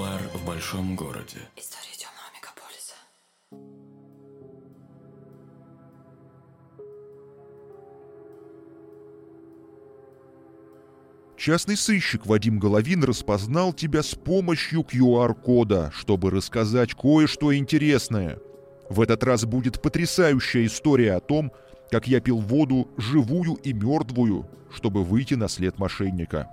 Нуар в большом городе. История темного мегаполиса. Частный сыщик Вадим Головин распознал тебя с помощью QR-кода, чтобы рассказать кое-что интересное. В этот раз будет потрясающая история о том, как я пил воду живую и мертвую, чтобы выйти на след мошенника.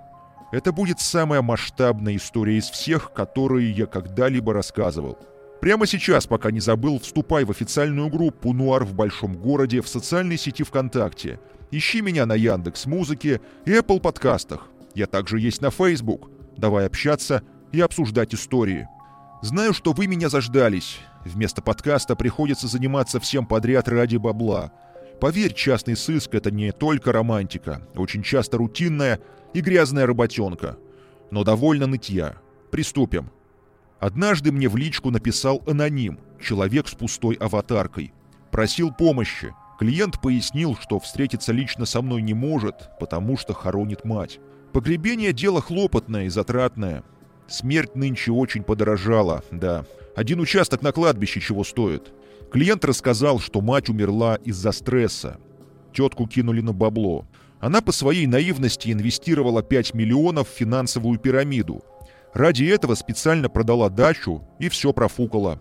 Это будет самая масштабная история из всех, которые я когда-либо рассказывал. Прямо сейчас, пока не забыл, вступай в официальную группу «Нуар в большом городе» в социальной сети ВКонтакте. Ищи меня на Яндекс Музыке и Apple подкастах. Я также есть на Facebook. Давай общаться и обсуждать истории. Знаю, что вы меня заждались. Вместо подкаста приходится заниматься всем подряд ради бабла. Поверь, частный сыск — это не только романтика, очень часто рутинная и грязная работенка. Но довольно нытья. Приступим. Однажды мне в личку написал аноним, человек с пустой аватаркой. Просил помощи. Клиент пояснил, что встретиться лично со мной не может, потому что хоронит мать. Погребение – дело хлопотное и затратное. Смерть нынче очень подорожала, да. Один участок на кладбище чего стоит. Клиент рассказал, что мать умерла из-за стресса. Тетку кинули на бабло. Она по своей наивности инвестировала 5 миллионов в финансовую пирамиду. Ради этого специально продала дачу и все профукала.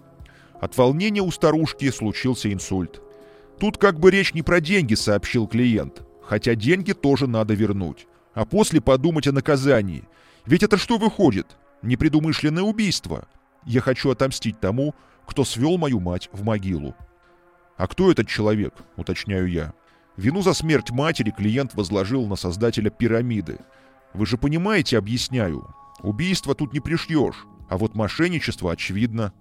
От волнения у старушки случился инсульт. Тут как бы речь не про деньги, сообщил клиент. Хотя деньги тоже надо вернуть а после подумать о наказании. Ведь это что выходит? Непредумышленное убийство. Я хочу отомстить тому, кто свел мою мать в могилу. А кто этот человек, уточняю я. Вину за смерть матери клиент возложил на создателя пирамиды. Вы же понимаете, объясняю. Убийство тут не пришьешь, а вот мошенничество очевидно.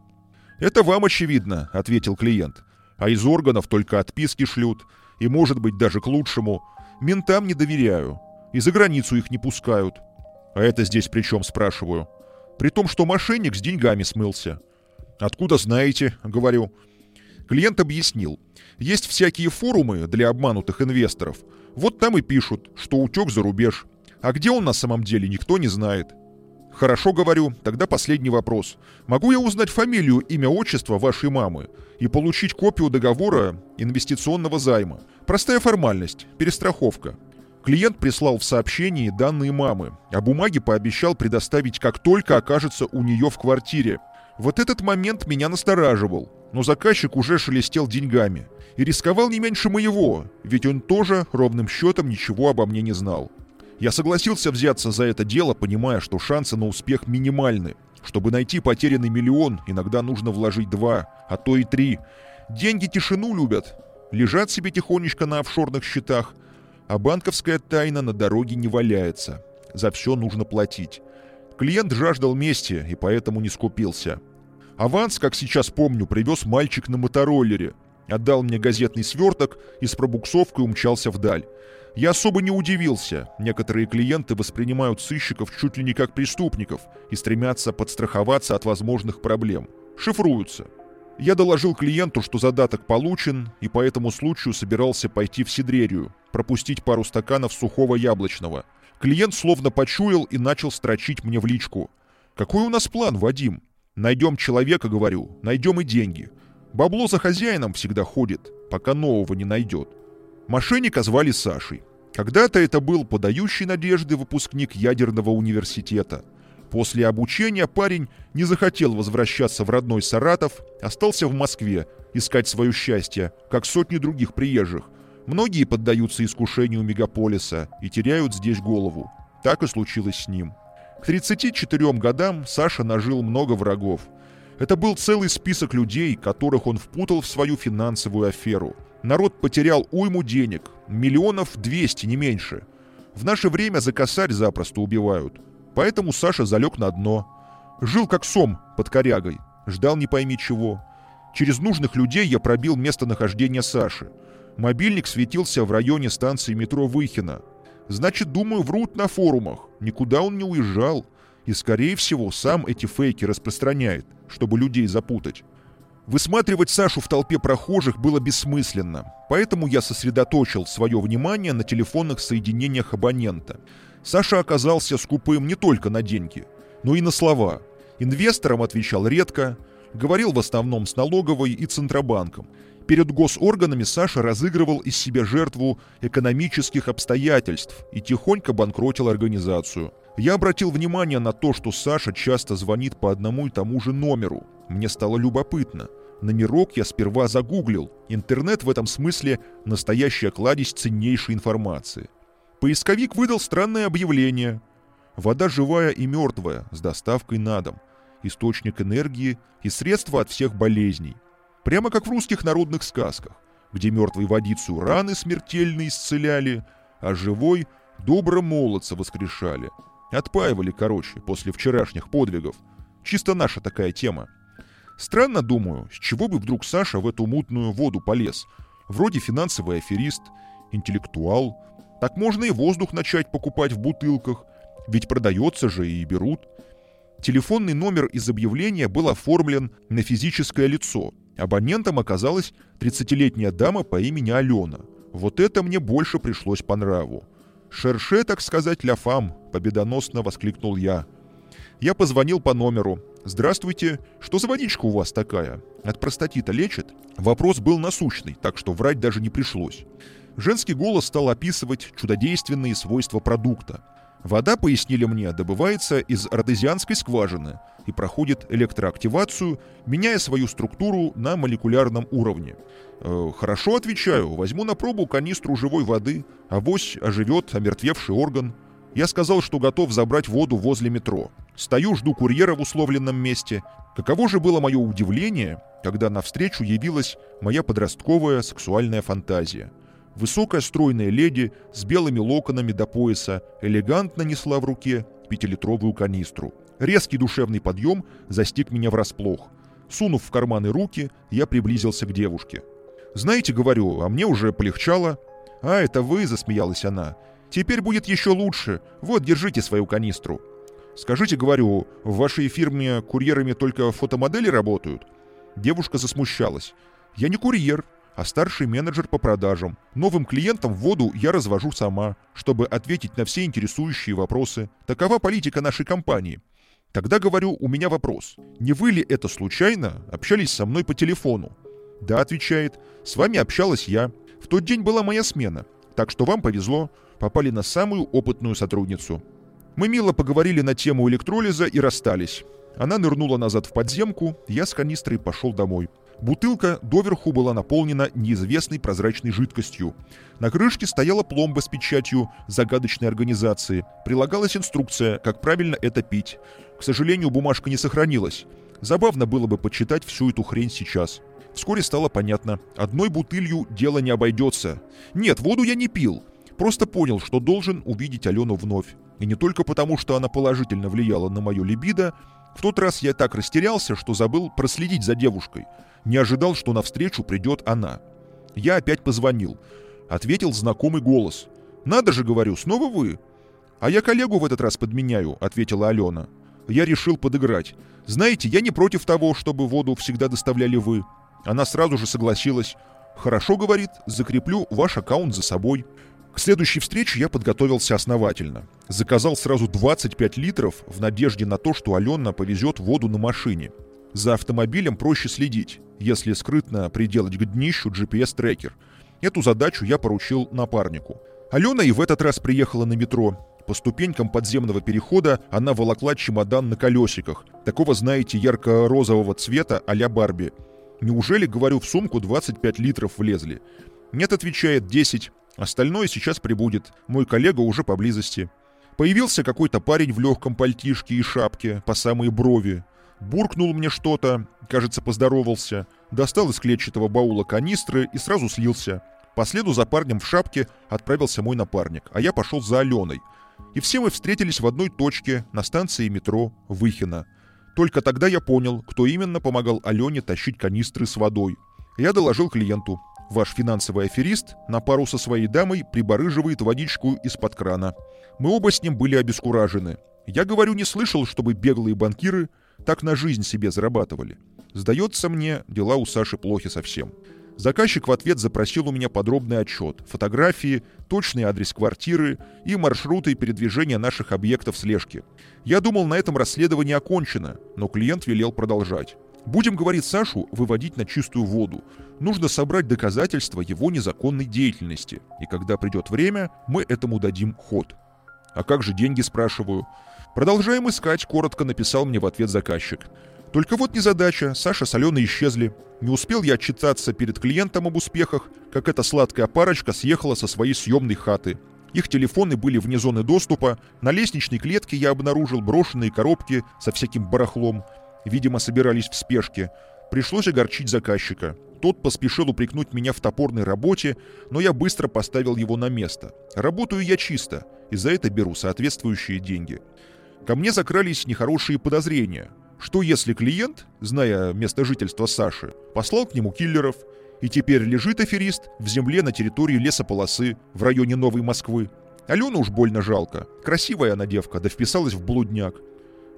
«Это вам очевидно», — ответил клиент. «А из органов только отписки шлют, и, может быть, даже к лучшему. Ментам не доверяю. И за границу их не пускают. А это здесь при чем, спрашиваю? При том, что мошенник с деньгами смылся. Откуда знаете, говорю. Клиент объяснил. Есть всякие форумы для обманутых инвесторов. Вот там и пишут, что утек за рубеж. А где он на самом деле, никто не знает. Хорошо, говорю, тогда последний вопрос. Могу я узнать фамилию, имя, отчество вашей мамы и получить копию договора инвестиционного займа? Простая формальность, перестраховка. Клиент прислал в сообщении данные мамы, а бумаги пообещал предоставить, как только окажется у нее в квартире. Вот этот момент меня настораживал, но заказчик уже шелестел деньгами и рисковал не меньше моего, ведь он тоже ровным счетом ничего обо мне не знал. Я согласился взяться за это дело, понимая, что шансы на успех минимальны. Чтобы найти потерянный миллион, иногда нужно вложить два, а то и три. Деньги тишину любят. Лежат себе тихонечко на офшорных счетах – а банковская тайна на дороге не валяется. За все нужно платить. Клиент жаждал мести и поэтому не скупился. Аванс, как сейчас помню, привез мальчик на мотороллере. Отдал мне газетный сверток и с пробуксовкой умчался вдаль. Я особо не удивился. Некоторые клиенты воспринимают сыщиков чуть ли не как преступников и стремятся подстраховаться от возможных проблем. Шифруются. Я доложил клиенту, что задаток получен, и по этому случаю собирался пойти в Сидрерию, пропустить пару стаканов сухого яблочного. Клиент словно почуял и начал строчить мне в личку. «Какой у нас план, Вадим? Найдем человека, говорю, найдем и деньги. Бабло за хозяином всегда ходит, пока нового не найдет». Мошенника звали Сашей. Когда-то это был подающий надежды выпускник ядерного университета – После обучения парень не захотел возвращаться в родной Саратов, остался в Москве искать свое счастье, как сотни других приезжих. Многие поддаются искушению мегаполиса и теряют здесь голову. Так и случилось с ним. К 34 годам Саша нажил много врагов. Это был целый список людей, которых он впутал в свою финансовую аферу. Народ потерял уйму денег, миллионов двести, не меньше. В наше время за косарь запросто убивают. Поэтому Саша залег на дно. Жил как сом под корягой. Ждал не пойми чего. Через нужных людей я пробил местонахождение Саши. Мобильник светился в районе станции метро Выхина. Значит, думаю, врут на форумах. Никуда он не уезжал. И, скорее всего, сам эти фейки распространяет, чтобы людей запутать. Высматривать Сашу в толпе прохожих было бессмысленно, поэтому я сосредоточил свое внимание на телефонных соединениях абонента – Саша оказался скупым не только на деньги, но и на слова. Инвесторам отвечал редко, говорил в основном с налоговой и Центробанком. Перед госорганами Саша разыгрывал из себя жертву экономических обстоятельств и тихонько банкротил организацию. Я обратил внимание на то, что Саша часто звонит по одному и тому же номеру. Мне стало любопытно. Номерок я сперва загуглил. Интернет в этом смысле настоящая кладезь ценнейшей информации. Поисковик выдал странное объявление. Вода живая и мертвая, с доставкой на дом. Источник энергии и средства от всех болезней. Прямо как в русских народных сказках, где мертвой водицу раны смертельно исцеляли, а живой добро молодца воскрешали. Отпаивали, короче, после вчерашних подвигов. Чисто наша такая тема. Странно, думаю, с чего бы вдруг Саша в эту мутную воду полез. Вроде финансовый аферист, интеллектуал. Так можно и воздух начать покупать в бутылках, ведь продается же и берут. Телефонный номер из объявления был оформлен на физическое лицо. Абонентом оказалась 30-летняя дама по имени Алена. Вот это мне больше пришлось по нраву. «Шерше, так сказать, ля фам», — победоносно воскликнул я. Я позвонил по номеру. «Здравствуйте, что за водичка у вас такая? От простатита лечит?» Вопрос был насущный, так что врать даже не пришлось. Женский голос стал описывать чудодейственные свойства продукта. Вода, пояснили мне, добывается из артезианской скважины и проходит электроактивацию, меняя свою структуру на молекулярном уровне. Э, «Хорошо, отвечаю, возьму на пробу канистру живой воды, авось оживет омертвевший орган». Я сказал, что готов забрать воду возле метро. Стою, жду курьера в условленном месте. Каково же было мое удивление, когда навстречу явилась моя подростковая сексуальная фантазия – Высокая стройная леди с белыми локонами до пояса элегантно несла в руке пятилитровую канистру. Резкий душевный подъем застиг меня врасплох. Сунув в карманы руки, я приблизился к девушке. «Знаете, говорю, а мне уже полегчало». «А, это вы», — засмеялась она. «Теперь будет еще лучше. Вот, держите свою канистру». «Скажите, говорю, в вашей фирме курьерами только фотомодели работают?» Девушка засмущалась. «Я не курьер а старший менеджер по продажам. Новым клиентам воду я развожу сама, чтобы ответить на все интересующие вопросы. Такова политика нашей компании. Тогда говорю, у меня вопрос. Не вы ли это случайно общались со мной по телефону? Да, отвечает. С вами общалась я. В тот день была моя смена. Так что вам повезло. Попали на самую опытную сотрудницу. Мы мило поговорили на тему электролиза и расстались. Она нырнула назад в подземку, я с канистрой пошел домой. Бутылка доверху была наполнена неизвестной прозрачной жидкостью. На крышке стояла пломба с печатью загадочной организации. Прилагалась инструкция, как правильно это пить. К сожалению, бумажка не сохранилась. Забавно было бы почитать всю эту хрень сейчас. Вскоре стало понятно, одной бутылью дело не обойдется. Нет, воду я не пил. Просто понял, что должен увидеть Алену вновь. И не только потому, что она положительно влияла на мое либидо, в тот раз я так растерялся, что забыл проследить за девушкой. Не ожидал, что навстречу придет она. Я опять позвонил. Ответил знакомый голос. «Надо же, говорю, снова вы?» «А я коллегу в этот раз подменяю», — ответила Алена. Я решил подыграть. «Знаете, я не против того, чтобы воду всегда доставляли вы». Она сразу же согласилась. «Хорошо, — говорит, — закреплю ваш аккаунт за собой». К следующей встрече я подготовился основательно. Заказал сразу 25 литров в надежде на то, что Алена повезет воду на машине. За автомобилем проще следить, если скрытно приделать к днищу GPS-трекер. Эту задачу я поручил напарнику. Алена и в этот раз приехала на метро. По ступенькам подземного перехода она волокла чемодан на колесиках, такого, знаете, ярко-розового цвета а-ля Барби. Неужели, говорю, в сумку 25 литров влезли? Нет, отвечает, 10. Остальное сейчас прибудет. Мой коллега уже поблизости. Появился какой-то парень в легком пальтишке и шапке, по самые брови. Буркнул мне что-то, кажется, поздоровался, достал из клетчатого баула канистры и сразу слился. По следу за парнем в шапке отправился мой напарник, а я пошел за Аленой. И все мы встретились в одной точке на станции метро Выхино. Только тогда я понял, кто именно помогал Алене тащить канистры с водой. Я доложил клиенту. Ваш финансовый аферист на пару со своей дамой прибарыживает водичку из-под крана. Мы оба с ним были обескуражены. Я говорю, не слышал, чтобы беглые банкиры так на жизнь себе зарабатывали. Сдается мне, дела у Саши плохи совсем. Заказчик в ответ запросил у меня подробный отчет, фотографии, точный адрес квартиры и маршруты передвижения наших объектов слежки. Я думал, на этом расследование окончено, но клиент велел продолжать. Будем, говорит Сашу, выводить на чистую воду. Нужно собрать доказательства его незаконной деятельности. И когда придет время, мы этому дадим ход. А как же деньги, спрашиваю. Продолжаем искать, коротко написал мне в ответ заказчик. Только вот незадача, Саша с Аленой исчезли. Не успел я отчитаться перед клиентом об успехах, как эта сладкая парочка съехала со своей съемной хаты. Их телефоны были вне зоны доступа, на лестничной клетке я обнаружил брошенные коробки со всяким барахлом. Видимо, собирались в спешке. Пришлось огорчить заказчика. Тот поспешил упрекнуть меня в топорной работе, но я быстро поставил его на место. Работаю я чисто, и за это беру соответствующие деньги. Ко мне закрались нехорошие подозрения. Что если клиент, зная место жительства Саши, послал к нему киллеров, и теперь лежит аферист в земле на территории лесополосы в районе Новой Москвы? Алену уж больно жалко. Красивая она девка, да вписалась в блудняк.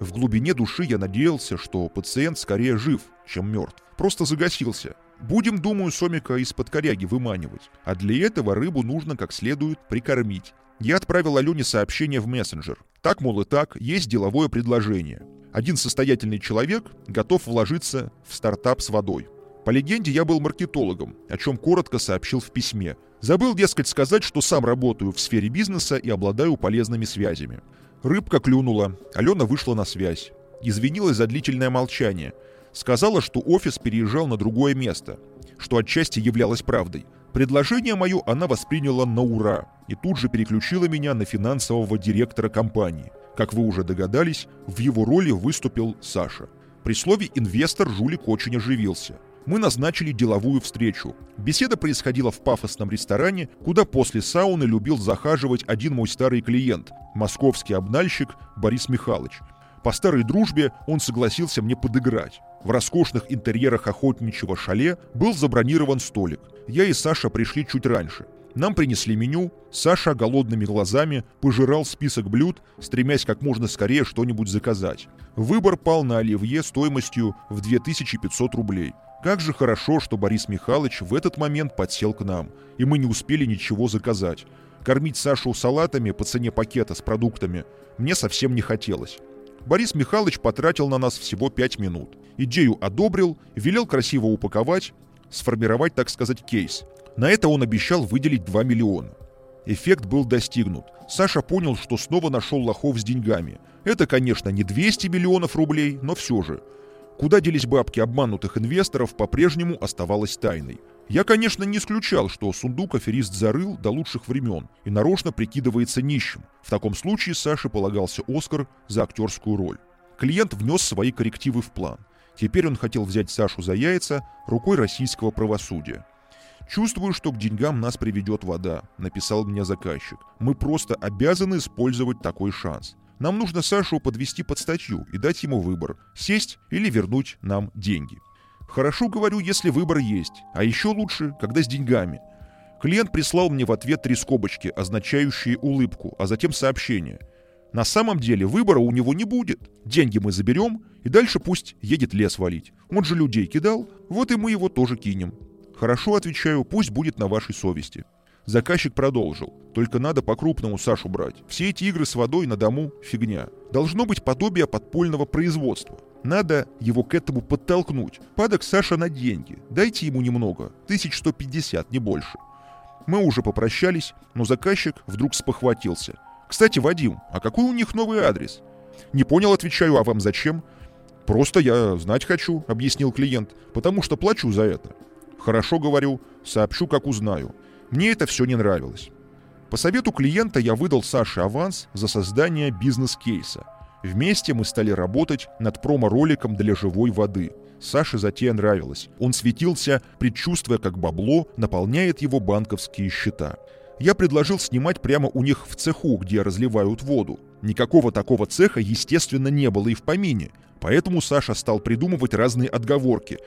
В глубине души я надеялся, что пациент скорее жив, чем мертв. Просто загасился. Будем, думаю, сомика из-под коряги выманивать. А для этого рыбу нужно как следует прикормить. Я отправил Алене сообщение в мессенджер. Так, мол, и так, есть деловое предложение. Один состоятельный человек готов вложиться в стартап с водой. По легенде, я был маркетологом, о чем коротко сообщил в письме. Забыл, дескать, сказать, что сам работаю в сфере бизнеса и обладаю полезными связями. Рыбка клюнула, Алена вышла на связь. Извинилась за длительное молчание. Сказала, что офис переезжал на другое место, что отчасти являлось правдой. Предложение мое она восприняла на ура и тут же переключила меня на финансового директора компании. Как вы уже догадались, в его роли выступил Саша. При слове «инвестор» жулик очень оживился. Мы назначили деловую встречу. Беседа происходила в пафосном ресторане, куда после сауны любил захаживать один мой старый клиент, московский обнальщик Борис Михайлович. По старой дружбе он согласился мне подыграть. В роскошных интерьерах охотничьего шале был забронирован столик. Я и Саша пришли чуть раньше. Нам принесли меню, Саша голодными глазами пожирал список блюд, стремясь как можно скорее что-нибудь заказать. Выбор пал на оливье стоимостью в 2500 рублей. Как же хорошо, что Борис Михайлович в этот момент подсел к нам, и мы не успели ничего заказать. Кормить Сашу салатами по цене пакета с продуктами мне совсем не хотелось. Борис Михайлович потратил на нас всего пять минут. Идею одобрил, велел красиво упаковать, сформировать, так сказать, кейс. На это он обещал выделить 2 миллиона. Эффект был достигнут. Саша понял, что снова нашел лохов с деньгами. Это, конечно, не 200 миллионов рублей, но все же. Куда делись бабки обманутых инвесторов, по-прежнему оставалось тайной. Я, конечно, не исключал, что сундук аферист зарыл до лучших времен и нарочно прикидывается нищим. В таком случае Саше полагался Оскар за актерскую роль. Клиент внес свои коррективы в план. Теперь он хотел взять Сашу за яйца рукой российского правосудия. «Чувствую, что к деньгам нас приведет вода», — написал мне заказчик. «Мы просто обязаны использовать такой шанс. Нам нужно Сашу подвести под статью и дать ему выбор – сесть или вернуть нам деньги». Хорошо, говорю, если выбор есть, а еще лучше, когда с деньгами. Клиент прислал мне в ответ три скобочки, означающие улыбку, а затем сообщение. На самом деле выбора у него не будет. Деньги мы заберем, и дальше пусть едет лес валить. Он же людей кидал, вот и мы его тоже кинем. Хорошо, отвечаю, пусть будет на вашей совести. Заказчик продолжил. Только надо по-крупному Сашу брать. Все эти игры с водой на дому – фигня. Должно быть подобие подпольного производства. Надо его к этому подтолкнуть. Падок Саша на деньги. Дайте ему немного. 1150, не больше. Мы уже попрощались, но заказчик вдруг спохватился. «Кстати, Вадим, а какой у них новый адрес?» «Не понял, отвечаю, а вам зачем?» «Просто я знать хочу», — объяснил клиент, «потому что плачу за это». Хорошо говорю, сообщу, как узнаю. Мне это все не нравилось. По совету клиента я выдал Саше аванс за создание бизнес-кейса. Вместе мы стали работать над промо-роликом для живой воды. Саше затея нравилась. Он светился, предчувствуя, как бабло наполняет его банковские счета. Я предложил снимать прямо у них в цеху, где разливают воду. Никакого такого цеха, естественно, не было и в помине. Поэтому Саша стал придумывать разные отговорки,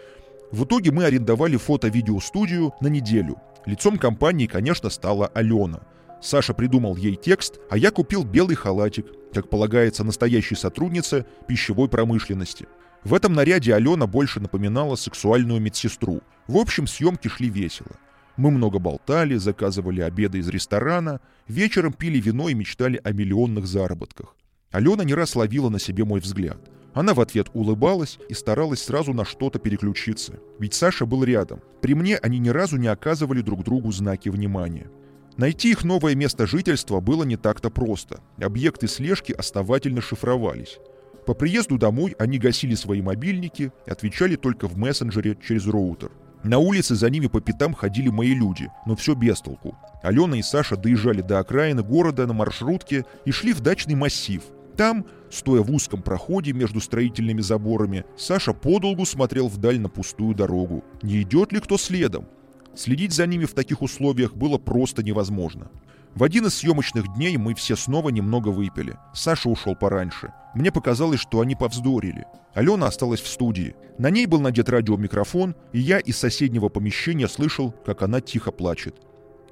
в итоге мы арендовали фото-видеостудию на неделю. Лицом компании, конечно, стала Алена. Саша придумал ей текст, а я купил белый халатик, как полагается настоящей сотруднице пищевой промышленности. В этом наряде Алена больше напоминала сексуальную медсестру. В общем, съемки шли весело. Мы много болтали, заказывали обеды из ресторана, вечером пили вино и мечтали о миллионных заработках. Алена не раз ловила на себе мой взгляд. Она в ответ улыбалась и старалась сразу на что-то переключиться. Ведь Саша был рядом. При мне они ни разу не оказывали друг другу знаки внимания. Найти их новое место жительства было не так-то просто. Объекты слежки основательно шифровались. По приезду домой они гасили свои мобильники и отвечали только в мессенджере через роутер. На улице за ними по пятам ходили мои люди, но все без толку. Алена и Саша доезжали до окраины города на маршрутке и шли в дачный массив. Там, стоя в узком проходе между строительными заборами, Саша подолгу смотрел вдаль на пустую дорогу. Не идет ли кто следом? Следить за ними в таких условиях было просто невозможно. В один из съемочных дней мы все снова немного выпили. Саша ушел пораньше. Мне показалось, что они повздорили. Алена осталась в студии. На ней был надет радиомикрофон, и я из соседнего помещения слышал, как она тихо плачет.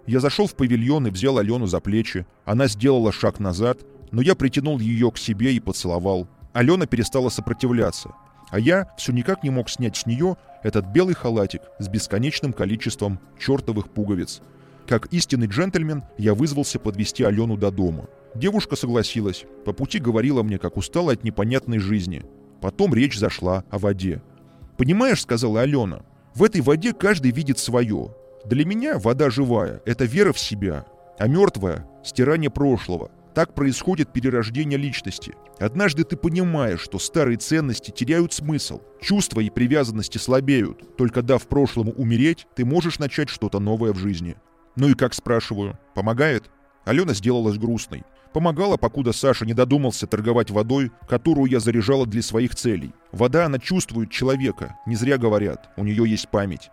Я зашел в павильон и взял Алену за плечи. Она сделала шаг назад, но я притянул ее к себе и поцеловал. Алена перестала сопротивляться. А я все никак не мог снять с нее этот белый халатик с бесконечным количеством чертовых пуговиц. Как истинный джентльмен, я вызвался подвести Алену до дома. Девушка согласилась. По пути говорила мне, как устала от непонятной жизни. Потом речь зашла о воде. «Понимаешь, — сказала Алена, — в этой воде каждый видит свое. Для меня вода живая — это вера в себя, а мертвая — стирание прошлого. Так происходит перерождение личности. Однажды ты понимаешь, что старые ценности теряют смысл, чувства и привязанности слабеют. Только дав прошлому умереть, ты можешь начать что-то новое в жизни. Ну и как спрашиваю, помогает? Алена сделалась грустной. Помогала, покуда Саша не додумался торговать водой, которую я заряжала для своих целей. Вода, она чувствует человека, не зря говорят, у нее есть память.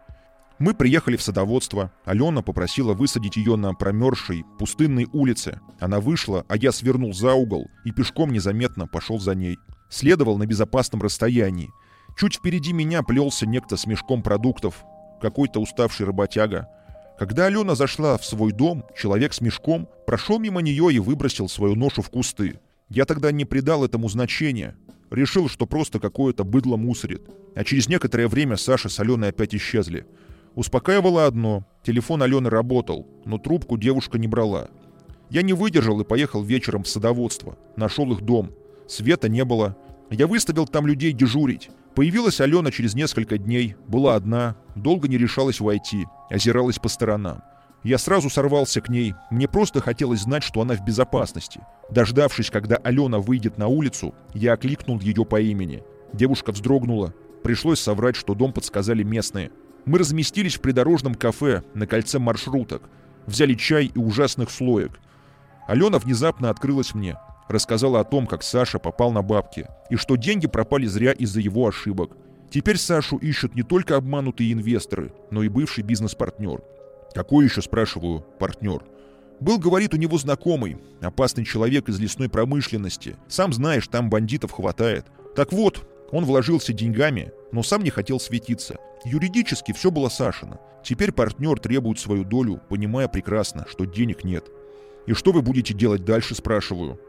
Мы приехали в садоводство. Алена попросила высадить ее на промерзшей, пустынной улице. Она вышла, а я свернул за угол и пешком незаметно пошел за ней. Следовал на безопасном расстоянии. Чуть впереди меня плелся некто с мешком продуктов. Какой-то уставший работяга. Когда Алена зашла в свой дом, человек с мешком прошел мимо нее и выбросил свою ношу в кусты. Я тогда не придал этому значения. Решил, что просто какое-то быдло мусорит. А через некоторое время Саша с Аленой опять исчезли. Успокаивало одно – телефон Алены работал, но трубку девушка не брала. Я не выдержал и поехал вечером в садоводство. Нашел их дом. Света не было. Я выставил там людей дежурить. Появилась Алена через несколько дней, была одна, долго не решалась войти, озиралась по сторонам. Я сразу сорвался к ней, мне просто хотелось знать, что она в безопасности. Дождавшись, когда Алена выйдет на улицу, я окликнул ее по имени. Девушка вздрогнула. Пришлось соврать, что дом подсказали местные – мы разместились в придорожном кафе на кольце маршруток, взяли чай и ужасных слоек. Алена внезапно открылась мне, рассказала о том, как Саша попал на бабки, и что деньги пропали зря из-за его ошибок. Теперь Сашу ищут не только обманутые инвесторы, но и бывший бизнес-партнер. Какой еще, спрашиваю, партнер? Был, говорит, у него знакомый, опасный человек из лесной промышленности. Сам знаешь, там бандитов хватает. Так вот, он вложился деньгами, но сам не хотел светиться. Юридически все было Сашина. Теперь партнер требует свою долю, понимая прекрасно, что денег нет. «И что вы будете делать дальше?» – спрашиваю.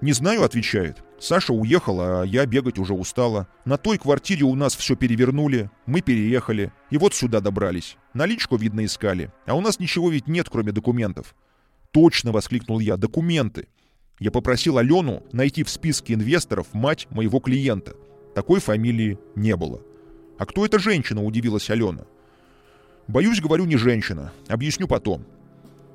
«Не знаю», – отвечает. «Саша уехала, а я бегать уже устала. На той квартире у нас все перевернули, мы переехали. И вот сюда добрались. Наличку, видно, искали. А у нас ничего ведь нет, кроме документов». «Точно!» – воскликнул я. «Документы!» Я попросил Алену найти в списке инвесторов мать моего клиента – такой фамилии не было. «А кто эта женщина?» – удивилась Алена. «Боюсь, говорю, не женщина. Объясню потом».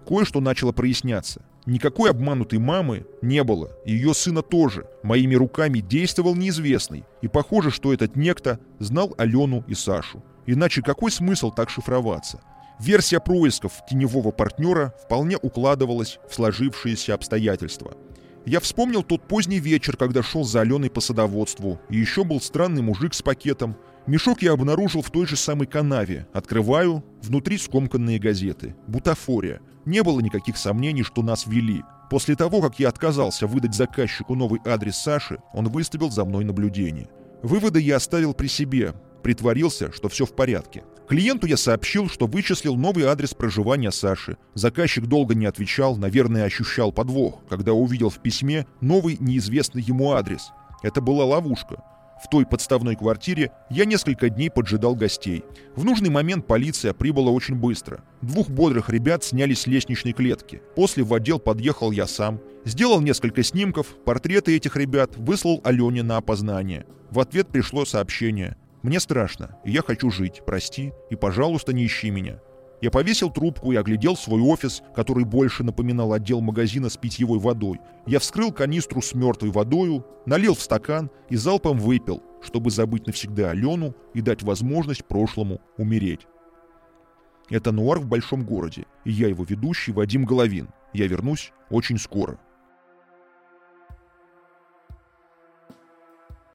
Кое-что начало проясняться. Никакой обманутой мамы не было, и ее сына тоже. Моими руками действовал неизвестный, и похоже, что этот некто знал Алену и Сашу. Иначе какой смысл так шифроваться? Версия происков теневого партнера вполне укладывалась в сложившиеся обстоятельства – я вспомнил тот поздний вечер, когда шел за Аленой по садоводству, и еще был странный мужик с пакетом. Мешок я обнаружил в той же самой канаве. Открываю, внутри скомканные газеты. Бутафория. Не было никаких сомнений, что нас вели. После того, как я отказался выдать заказчику новый адрес Саши, он выставил за мной наблюдение. Выводы я оставил при себе, притворился, что все в порядке. Клиенту я сообщил, что вычислил новый адрес проживания Саши. Заказчик долго не отвечал, наверное, ощущал подвох, когда увидел в письме новый неизвестный ему адрес. Это была ловушка. В той подставной квартире я несколько дней поджидал гостей. В нужный момент полиция прибыла очень быстро. Двух бодрых ребят сняли с лестничной клетки. После в отдел подъехал я сам. Сделал несколько снимков, портреты этих ребят выслал Алене на опознание. В ответ пришло сообщение. «Мне страшно, и я хочу жить, прости, и, пожалуйста, не ищи меня. Я повесил трубку и оглядел свой офис, который больше напоминал отдел магазина с питьевой водой. Я вскрыл канистру с мертвой водою, налил в стакан и залпом выпил, чтобы забыть навсегда Алену и дать возможность прошлому умереть. Это «Нуар в большом городе», и я его ведущий Вадим Головин. Я вернусь очень скоро.